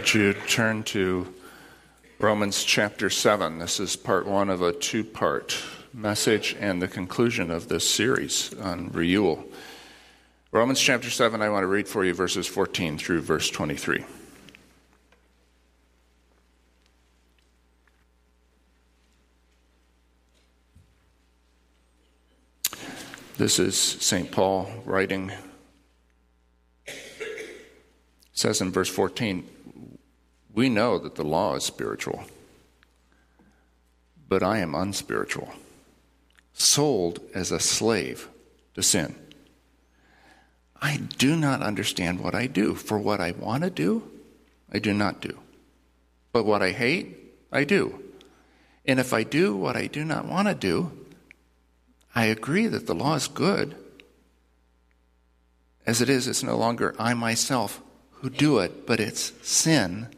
Would you turn to Romans chapter 7? This is part one of a two part message and the conclusion of this series on renewal. Romans chapter 7, I want to read for you verses 14 through verse 23. This is St. Paul writing. It says in verse 14, we know that the law is spiritual, but I am unspiritual, sold as a slave to sin. I do not understand what I do. For what I want to do, I do not do. But what I hate, I do. And if I do what I do not want to do, I agree that the law is good. As it is, it's no longer I myself who do it, but it's sin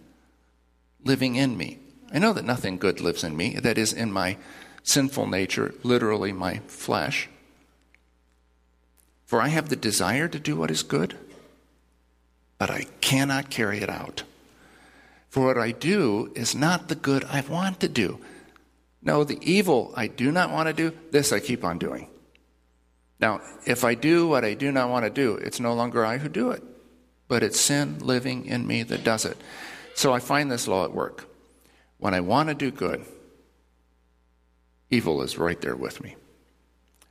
living in me. I know that nothing good lives in me, that is, in my sinful nature, literally my flesh. For I have the desire to do what is good, but I cannot carry it out. For what I do is not the good I want to do. No, the evil I do not want to do, this I keep on doing. Now, if I do what I do not want to do, it's no longer I who do it, but it's sin living in me that does it. So I find this law at work. When I want to do good, evil is right there with me.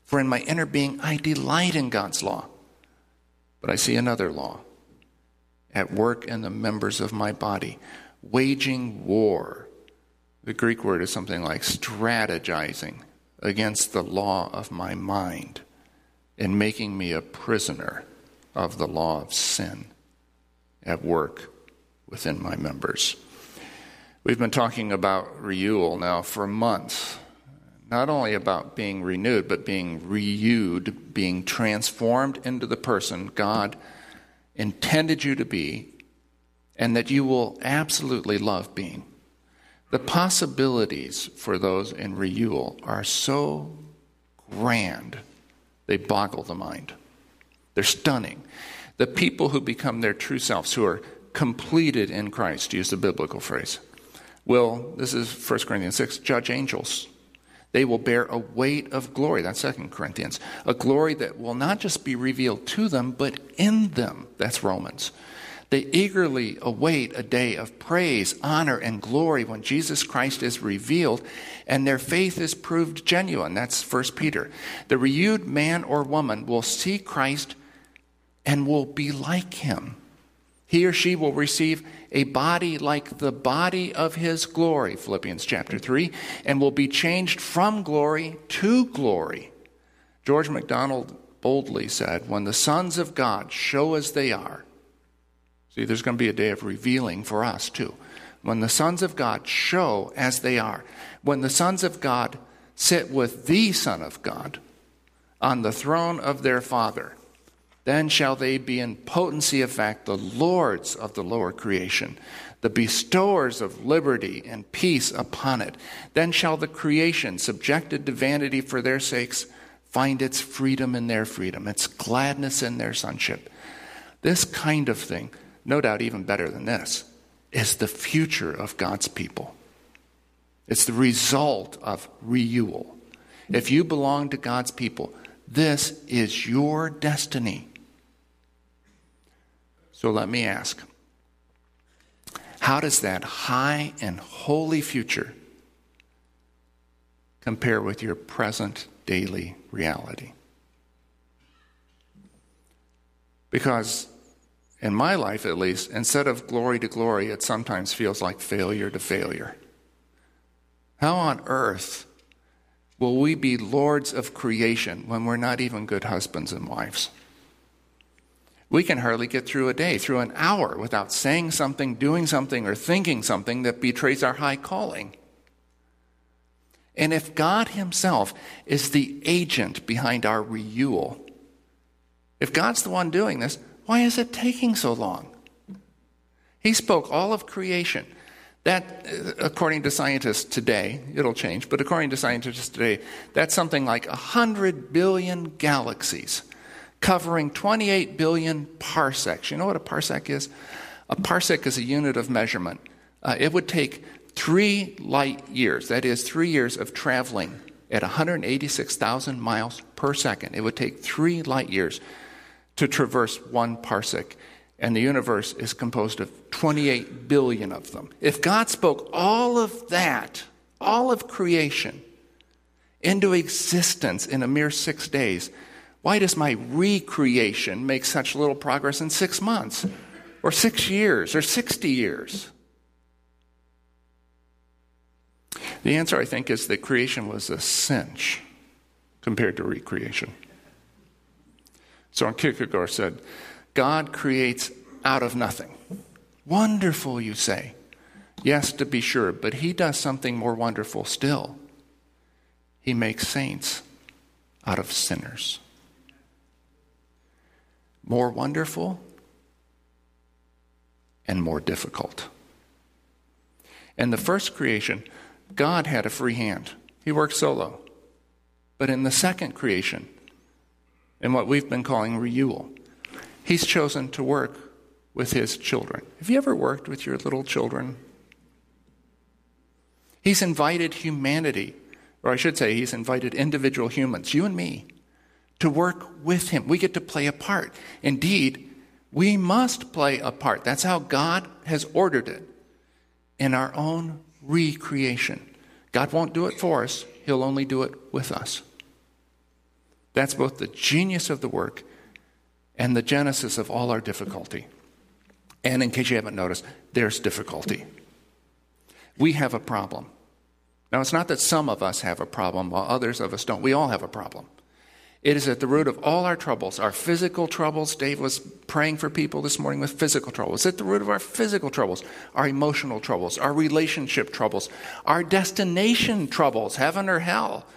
For in my inner being, I delight in God's law. But I see another law at work in the members of my body, waging war. The Greek word is something like strategizing against the law of my mind and making me a prisoner of the law of sin at work within my members. We've been talking about renewal now for months, not only about being renewed, but being renewed, being transformed into the person God intended you to be, and that you will absolutely love being. The possibilities for those in renewal are so grand, they boggle the mind. They're stunning. The people who become their true selves, who are completed in Christ, use the biblical phrase, will, this is 1 Corinthians 6, judge angels. They will bear a weight of glory. That's 2 Corinthians. A glory that will not just be revealed to them, but in them. That's Romans. They eagerly await a day of praise, honor, and glory when Jesus Christ is revealed and their faith is proved genuine. That's 1 Peter. The renewed man or woman will see Christ and will be like him. He or she will receive a body like the body of his glory, Philippians chapter 3, and will be changed from glory to glory. George MacDonald boldly said, When the sons of God show as they are, see, there's going to be a day of revealing for us too. When the sons of God show as they are, when the sons of God sit with the Son of God on the throne of their Father, then shall they be in potency of fact the lords of the lower creation, the bestowers of liberty and peace upon it. Then shall the creation, subjected to vanity for their sakes, find its freedom in their freedom, its gladness in their sonship. This kind of thing, no doubt even better than this, is the future of God's people. It's the result of renewal. If you belong to God's people, this is your destiny. So let me ask how does that high and holy future compare with your present daily reality? Because in my life at least, instead of glory to glory, it sometimes feels like failure to failure. How on earth will we be lords of creation when we're not even good husbands and wives? We can hardly get through a day, through an hour, without saying something, doing something, or thinking something that betrays our high calling. And if God Himself is the agent behind our renewal, if God's the one doing this, why is it taking so long? He spoke all of creation. That, uh, according to scientists today, it'll change, but according to scientists today, that's something like 100 billion galaxies covering 28 billion parsecs. You know what a parsec is? A parsec is a unit of measurement. Uh, it would take three light years, that is, three years of traveling at 186,000 miles per second. It would take three light years to traverse one parsec, and the universe is composed of 28 billion of them. If God spoke all of that, all of creation, into existence in a mere six days, why does my recreation make such little progress in six months, or six years, or 60 years? The answer, I think, is that creation was a cinch compared to recreation. Soren Kierkegaard said, God creates out of nothing. Wonderful, you say. Yes, to be sure, but he does something more wonderful still. He makes saints out of sinners. More wonderful and more difficult. In the first creation, God had a free hand. He worked solo. But in the second creation, in what we've been calling renewal, he's chosen to work with his children. Have you ever worked with your little children? He's invited humanity, or I should say, he's invited individual humans, you and me, to work with him. We get to play a part. Indeed, we must play a part. That's how God has ordered it in our own recreation. God won't do it for us, He'll only do it with us. That's both the genius of the work and the genesis of all our difficulty. And in case you haven't noticed, there's difficulty. We have a problem. Now, it's not that some of us have a problem while others of us don't. We all have a problem. It is at the root of all our troubles, our physical troubles. Dave was praying for people this morning with physical troubles. It's at the root of our physical troubles, our emotional troubles, our relationship troubles, our destination troubles, heaven or hell.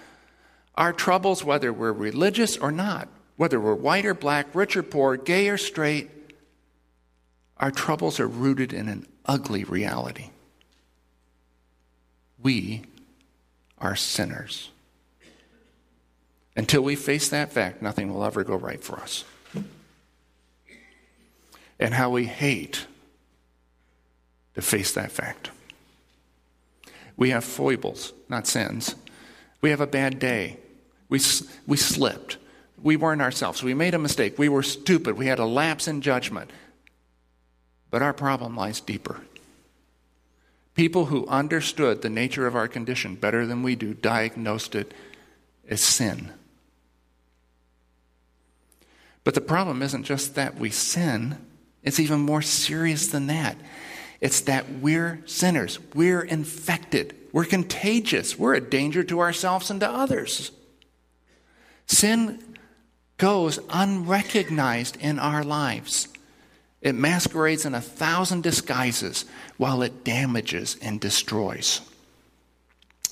Our troubles, whether we're religious or not, whether we're white or black, rich or poor, gay or straight, our troubles are rooted in an ugly reality. We are sinners. Until we face that fact, nothing will ever go right for us. And how we hate to face that fact. We have foibles, not sins. We have a bad day. We, we slipped. We weren't ourselves. We made a mistake. We were stupid. We had a lapse in judgment. But our problem lies deeper. People who understood the nature of our condition better than we do diagnosed it as sin. But the problem isn't just that we sin, it's even more serious than that. It's that we're sinners, we're infected, we're contagious, we're a danger to ourselves and to others. Sin goes unrecognized in our lives. It masquerades in a thousand disguises while it damages and destroys.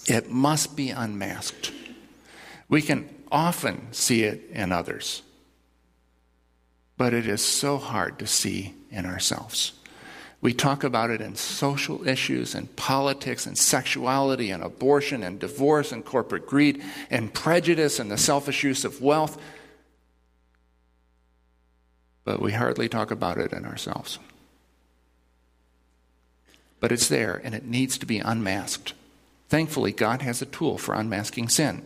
It must be unmasked. We can often see it in others but it is so hard to see in ourselves. We talk about it in social issues and politics and sexuality and abortion and divorce and corporate greed and prejudice and the selfish use of wealth. But we hardly talk about it in ourselves. But it's there and it needs to be unmasked. Thankfully, God has a tool for unmasking sin.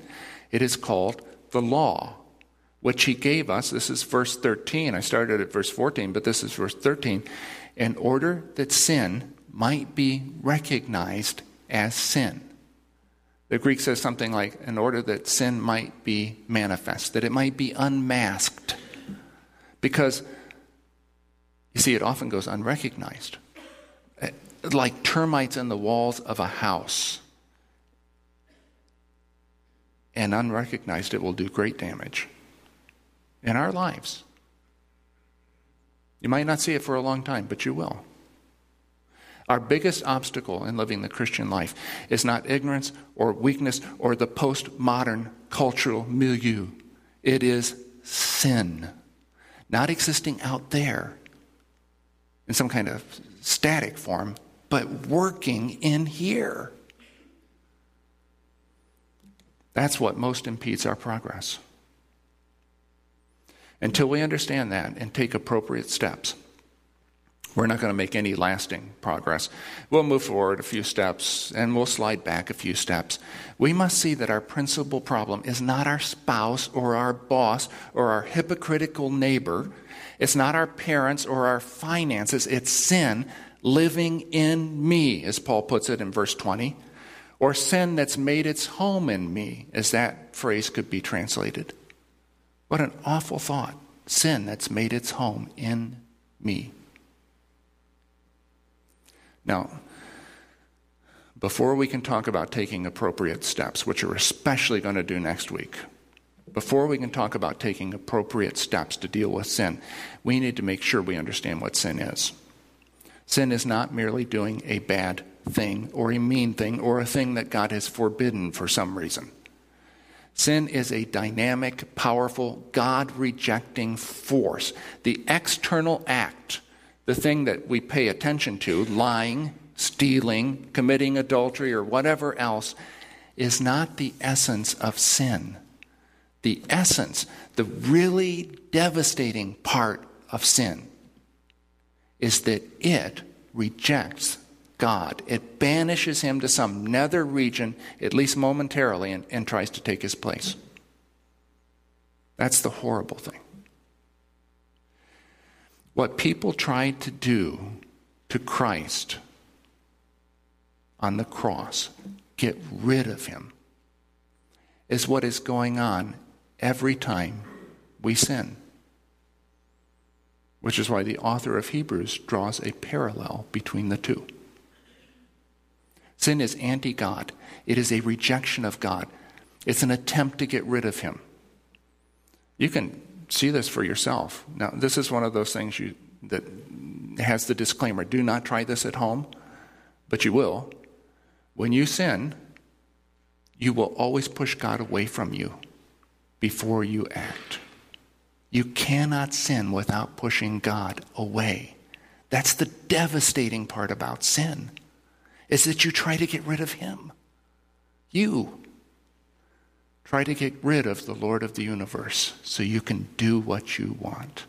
It is called the law which he gave us. This is verse 13. I started at verse 14, but this is verse 13. In order that sin might be recognized as sin. The Greek says something like, in order that sin might be manifest, that it might be unmasked. Because, you see, it often goes unrecognized. Like termites in the walls of a house. And unrecognized, it will do great damage in our lives. You might not see it for a long time, but you will. Our biggest obstacle in living the Christian life is not ignorance or weakness or the postmodern cultural milieu. It is sin, not existing out there in some kind of static form, but working in here. That's what most impedes our progress. Until we understand that and take appropriate steps, we're not going to make any lasting progress. We'll move forward a few steps and we'll slide back a few steps. We must see that our principal problem is not our spouse or our boss or our hypocritical neighbor. It's not our parents or our finances. It's sin living in me, as Paul puts it in verse 20, or sin that's made its home in me, as that phrase could be translated. What an awful thought. Sin that's made its home in me. Now, before we can talk about taking appropriate steps, which we're especially going to do next week, before we can talk about taking appropriate steps to deal with sin, we need to make sure we understand what sin is. Sin is not merely doing a bad thing or a mean thing or a thing that God has forbidden for some reason. Sin is a dynamic, powerful, God rejecting force. The external act the thing that we pay attention to, lying, stealing, committing adultery, or whatever else, is not the essence of sin. The essence, the really devastating part of sin, is that it rejects God. It banishes him to some nether region, at least momentarily, and, and tries to take his place. That's the horrible thing. What people tried to do to Christ on the cross, get rid of him, is what is going on every time we sin. Which is why the author of Hebrews draws a parallel between the two. Sin is anti God, it is a rejection of God, it's an attempt to get rid of Him. You can see this for yourself. Now, this is one of those things you, that has the disclaimer do not try this at home, but you will. When you sin, you will always push God away from you before you act. You cannot sin without pushing God away. That's the devastating part about sin. Is that you try to get rid of him. You Try to get rid of the Lord of the universe so you can do what you want.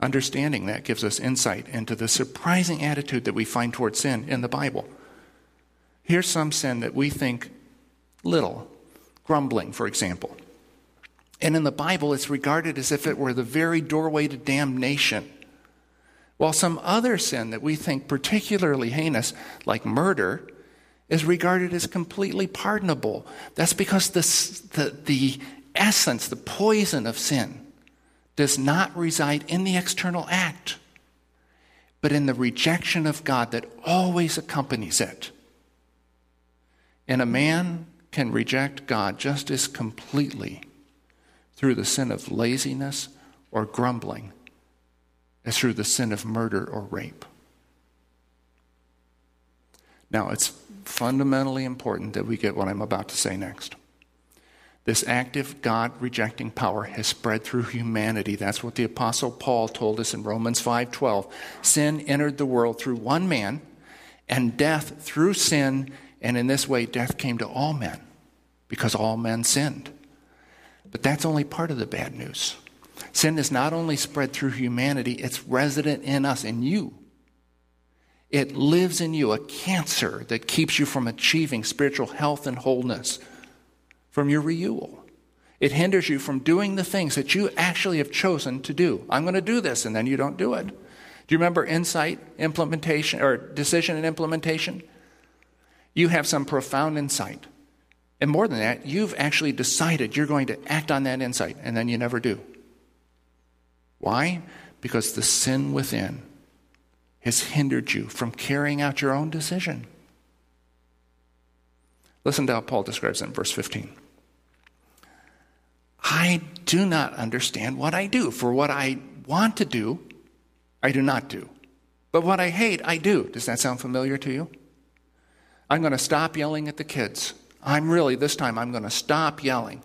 Understanding that gives us insight into the surprising attitude that we find toward sin in the Bible. Here's some sin that we think little, grumbling, for example. And in the Bible, it's regarded as if it were the very doorway to damnation. While some other sin that we think particularly heinous, like murder, is regarded as completely pardonable. That's because the, the, the essence, the poison of sin, does not reside in the external act, but in the rejection of God that always accompanies it. And a man can reject God just as completely through the sin of laziness or grumbling as through the sin of murder or rape. Now, it's fundamentally important that we get what I'm about to say next. This active God rejecting power has spread through humanity. That's what the apostle Paul told us in Romans 5:12. Sin entered the world through one man and death through sin, and in this way death came to all men because all men sinned. But that's only part of the bad news. Sin is not only spread through humanity, it's resident in us in you. It lives in you, a cancer that keeps you from achieving spiritual health and wholeness, from your renewal. It hinders you from doing the things that you actually have chosen to do. I'm going to do this, and then you don't do it. Do you remember insight, implementation, or decision and implementation? You have some profound insight. And more than that, you've actually decided you're going to act on that insight, and then you never do. Why? Because the sin within has hindered you from carrying out your own decision. Listen to how Paul describes it in verse 15. I do not understand what I do, for what I want to do, I do not do. But what I hate, I do. Does that sound familiar to you? I'm going to stop yelling at the kids. I'm really, this time, I'm going to stop yelling.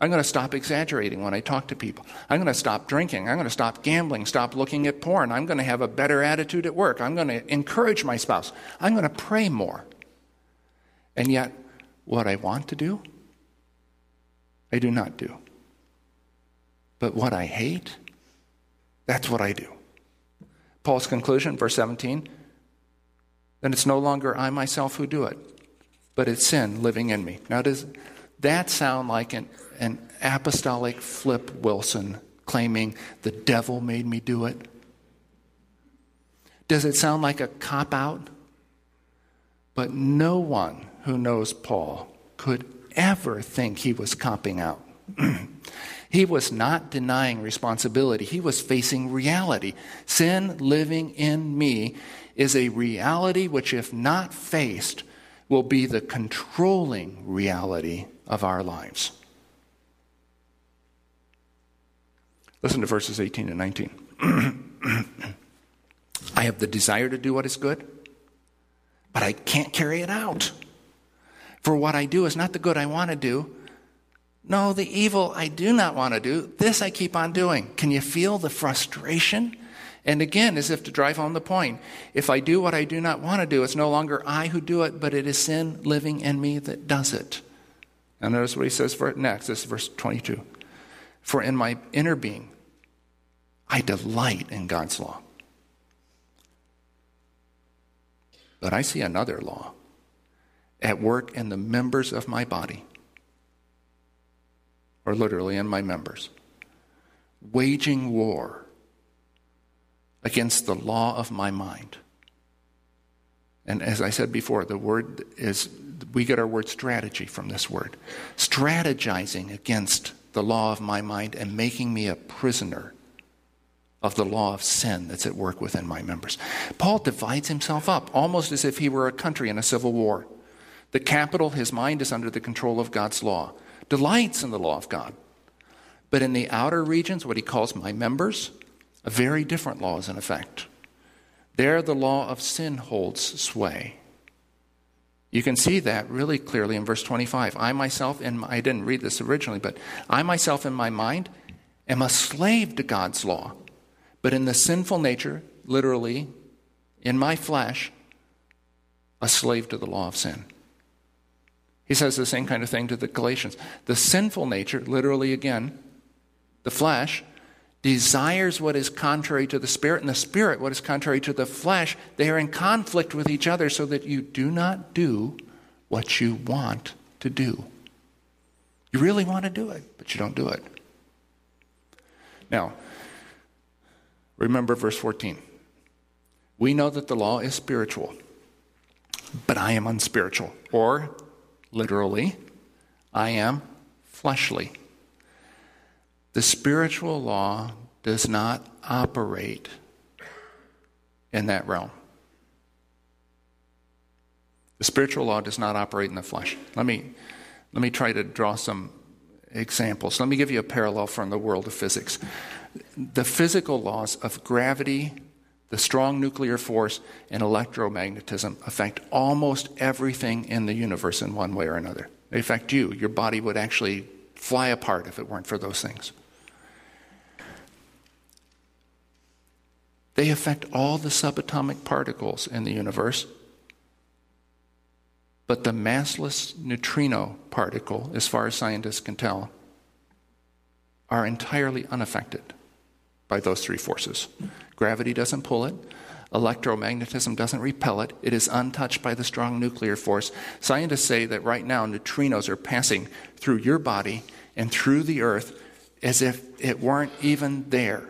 I'm going to stop exaggerating when I talk to people. I'm going to stop drinking. I'm going to stop gambling, stop looking at porn. I'm going to have a better attitude at work. I'm going to encourage my spouse. I'm going to pray more. And yet, what I want to do, I do not do. But what I hate, That's what I do. Paul's conclusion, verse 17 then it's no longer I myself who do it, but it's sin living in me. Now, does that sound like an, an apostolic Flip Wilson claiming the devil made me do it? Does it sound like a cop out? But no one who knows Paul could ever think he was copping out. he was not denying responsibility, he was facing reality. Sin living in me is a reality which, if not faced, will be the controlling reality of our lives. Listen to verses 18 and 19. I have the desire to do what is good, but I can't carry it out. For what I do is not the good I want to do. No, the evil I do not want to do, this I keep on doing. Can you feel the frustration? And again, as if to drive home the point, if I do what I do not want to do, it's no longer I who do it, but it is sin living in me that does it. And notice what he says for it next. This is verse 22. For in my inner being, I delight in God's law. But I see another law at work in the members of my body, or literally in my members, waging war against the law of my mind. And as I said before, the word is, we get our word strategy from this word. Strategizing against the law of my mind and making me a prisoner of the law of sin that's at work within my members. Paul divides himself up almost as if he were a country in a civil war. The capital, his mind is under the control of God's law, delights in the law of God. But in the outer regions, what he calls my members, a very different law is in effect. There, the law of sin holds sway. You can see that really clearly in verse 25. I myself, and I didn't read this originally, but I myself in my mind am a slave to God's law. But in the sinful nature, literally, in my flesh, a slave to the law of sin. He says the same kind of thing to the Galatians. The sinful nature, literally again, the flesh, desires what is contrary to the spirit, and the spirit what is contrary to the flesh. They are in conflict with each other so that you do not do what you want to do. You really want to do it, but you don't do it. Now, remember verse 14. We know that the law is spiritual, but I am unspiritual. Or, literally, I am fleshly. The spiritual law does not operate in that realm. The spiritual law does not operate in the flesh. Let me, let me try to draw some examples. Let me give you a parallel from the world of physics. The physical laws of gravity, the strong nuclear force, and electromagnetism affect almost everything in the universe in one way or another. They affect you. Your body would actually fly apart if it weren't for those things. They affect all the subatomic particles in the universe. But the massless neutrino particle, as far as scientists can tell, are entirely unaffected by those three forces. Gravity doesn't pull it, electromagnetism doesn't repel it, it is untouched by the strong nuclear force. Scientists say that right now neutrinos are passing through your body and through the earth as if it weren't even there.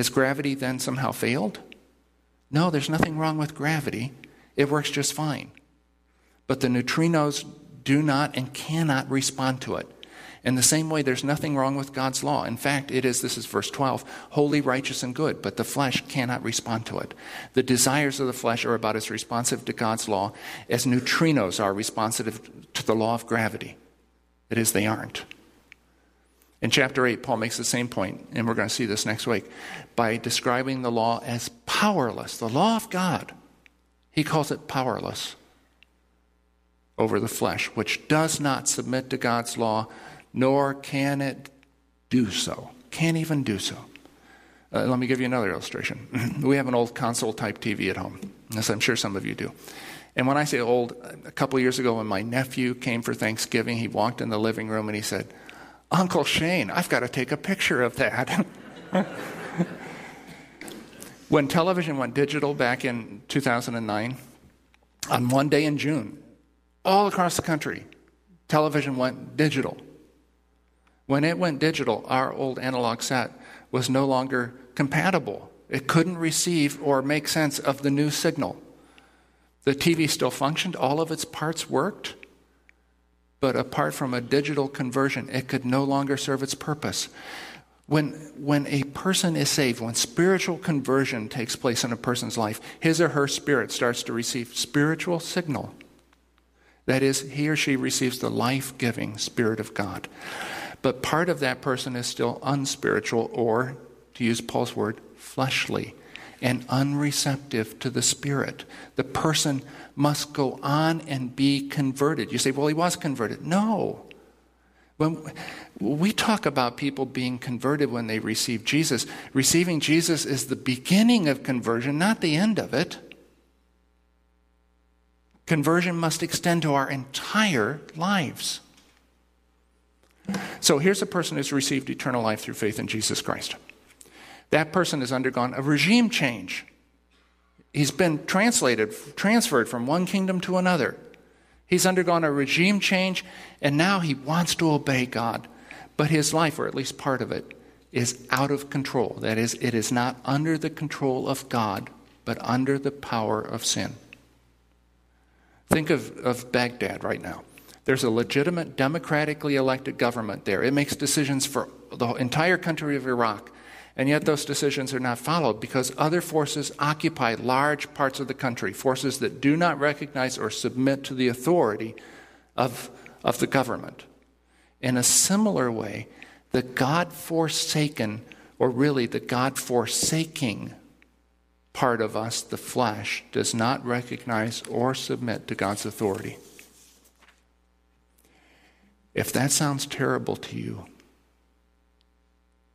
Has gravity then somehow failed? No, there's nothing wrong with gravity. It works just fine. But the neutrinos do not and cannot respond to it. In the same way, there's nothing wrong with God's law. In fact, it is, this is verse 12, holy, righteous, and good, but the flesh cannot respond to it. The desires of the flesh are about as responsive to God's law as neutrinos are responsive to the law of gravity. It is, they aren't. In chapter 8, Paul makes the same point, and we're going to see this next week, by describing the law as powerless. The law of God, he calls it powerless over the flesh, which does not submit to God's law, nor can it do so. Can't even do so. Uh, let me give you another illustration. we have an old console type TV at home, as I'm sure some of you do. And when I say old, a couple years ago when my nephew came for Thanksgiving, he walked in the living room and he said, Uncle Shane, I've got to take a picture of that. When television went digital back in 2009, on one day in June, all across the country, television went digital. When it went digital, our old analog set was no longer compatible. It couldn't receive or make sense of the new signal. The TV still functioned, all of its parts worked, but apart from a digital conversion, it could no longer serve its purpose. When, when a person is saved, when spiritual conversion takes place in a person's life, his or her spirit starts to receive spiritual signal. That is, he or she receives the life giving Spirit of God. But part of that person is still unspiritual, or, to use Paul's word, fleshly and unreceptive to the Spirit. The person must go on and be converted. You say, well, he was converted. No. When we talk about people being converted when they receive Jesus, receiving Jesus is the beginning of conversion, not the end of it. Conversion must extend to our entire lives. So here's a person who's received eternal life through faith in Jesus Christ. That person has undergone a regime change. He's been translated, transferred from one kingdom to another. He's undergone a regime change, and now he wants to obey God. But his life, or at least part of it, is out of control. That is, it is not under the control of God, but under the power of sin. Think of, of Baghdad right now. There's a legitimate, democratically elected government there. It makes decisions for the entire country of Iraq. And yet, those decisions are not followed because other forces occupy large parts of the country, forces that do not recognize or submit to the authority of, of the government. In a similar way, the God forsaken, or really the God forsaking part of us, the flesh, does not recognize or submit to God's authority. If that sounds terrible to you,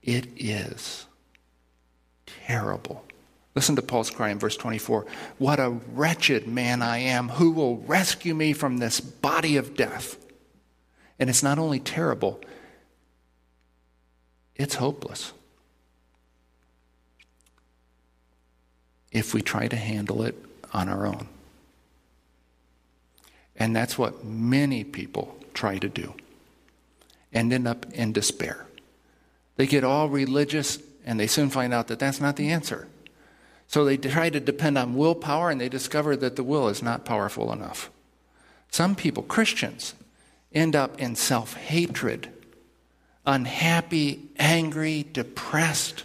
it is terrible. Listen to Paul's cry in verse 24 What a wretched man I am! Who will rescue me from this body of death? And it's not only terrible, it's hopeless. if we try to handle it on our own. And that's what many people try to do and end up in despair. They get all religious and they soon find out that that's not the answer. So they try to depend on willpower and they discover that the will is not powerful enough. Some people, Christians, end up in self hatred, unhappy, angry, depressed.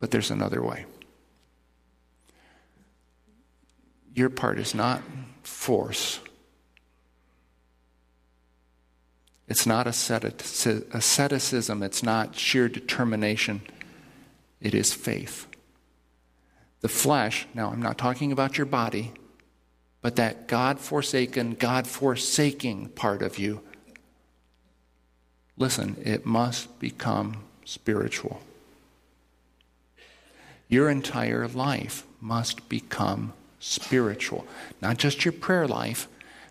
But there's another way. Your part is not force. It's not asceticism. It's not sheer determination. It is faith. The flesh, now I'm not talking about your body, but that God forsaken, God forsaking part of you, listen, it must become spiritual. Your entire life must become spiritual. Not just your prayer life,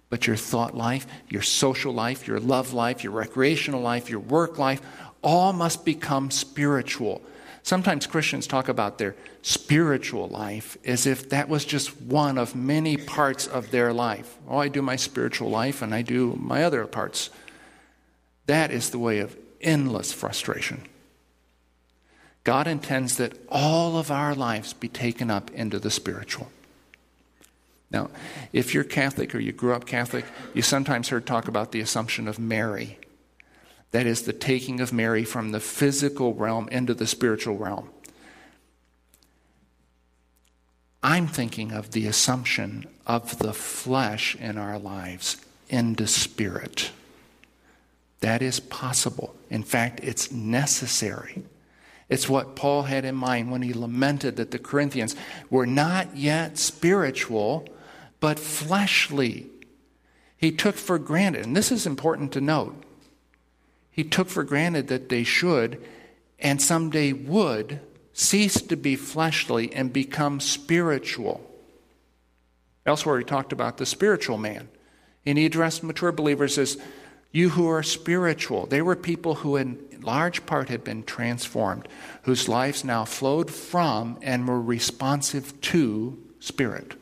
but your thought life, your social life, your love life, your recreational life, your work life, all must become spiritual. Sometimes Christians talk about their spiritual life as if that was just one of many parts of their life. Oh, I do my spiritual life and I do my other parts. That is the way of endless frustration. God intends that all of our lives be taken up into the spiritual. Now, if you're Catholic or you grew up Catholic, you sometimes heard talk about the Assumption of Mary. That is the taking of Mary from the physical realm into the spiritual realm. I'm thinking of the assumption of the flesh in our lives into spirit. That is possible. In fact, it's necessary. It's what Paul had in mind when he lamented that the Corinthians were not yet spiritual, but fleshly. He took for granted, and this is important to note, he took for granted that they should and someday would cease to be fleshly and become spiritual. Elsewhere, he talked about the spiritual man. And he addressed mature believers as you who are spiritual. They were people who in large part had been transformed, whose lives now flowed from and were responsive to Spirit.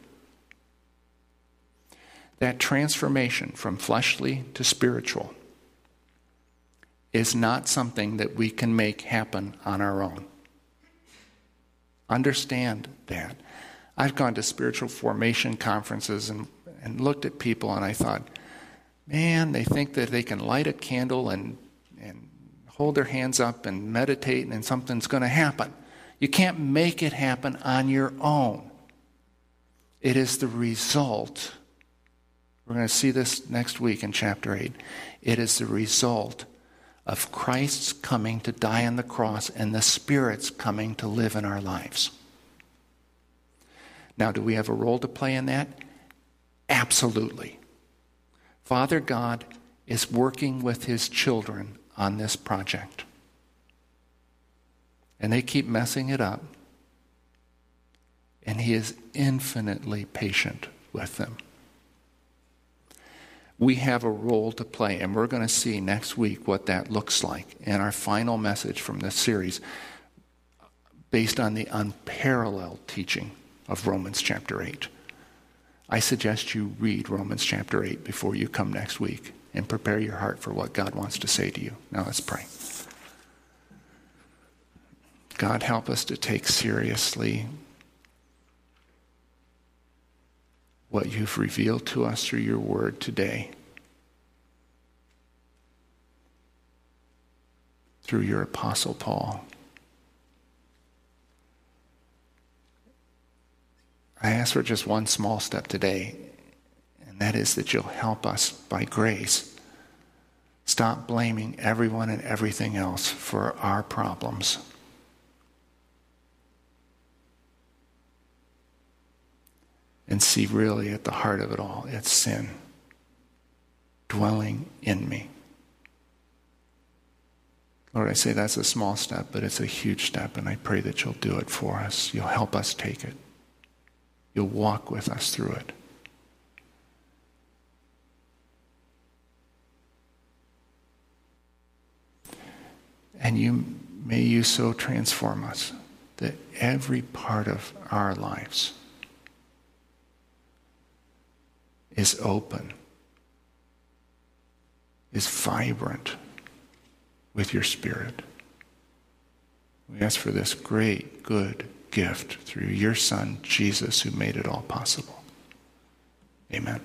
That transformation from fleshly to spiritual is not something that we can make happen on our own. Understand that. I've gone to spiritual formation conferences and, and looked at people and I thought, man, they think that they can light a candle and, and hold their hands up and meditate and something's going to happen. You can't make it happen on your own. It is the result. We're going to see this next week in chapter 8. It is the result of Christ's coming to die on the cross and the Spirit's coming to live in our lives. Now, do we have a role to play in that? Absolutely. Father God is working with his children on this project. And they keep messing it up. And he is infinitely patient with them. We have a role to play, and we're going to see next week what that looks like in our final message from this series based on the unparalleled teaching of Romans chapter 8. I suggest you read Romans chapter 8 before you come next week and prepare your heart for what God wants to say to you. Now let's pray. God, help us to take seriously what you've revealed to us through your word today. Through your apostle Paul. I ask for just one small step today, and that is that you'll help us by grace stop blaming everyone and everything else for our problems. And see really at the heart of it all, it's sin dwelling in me. Lord, I say that's a small step, but it's a huge step, and I pray that you'll do it for us. You'll help us take it. You'll walk with us through it. And you may you so transform us that every part of our lives is open, is vibrant with your spirit. We ask for this great, good gift through your Son, Jesus, who made it all possible. Amen.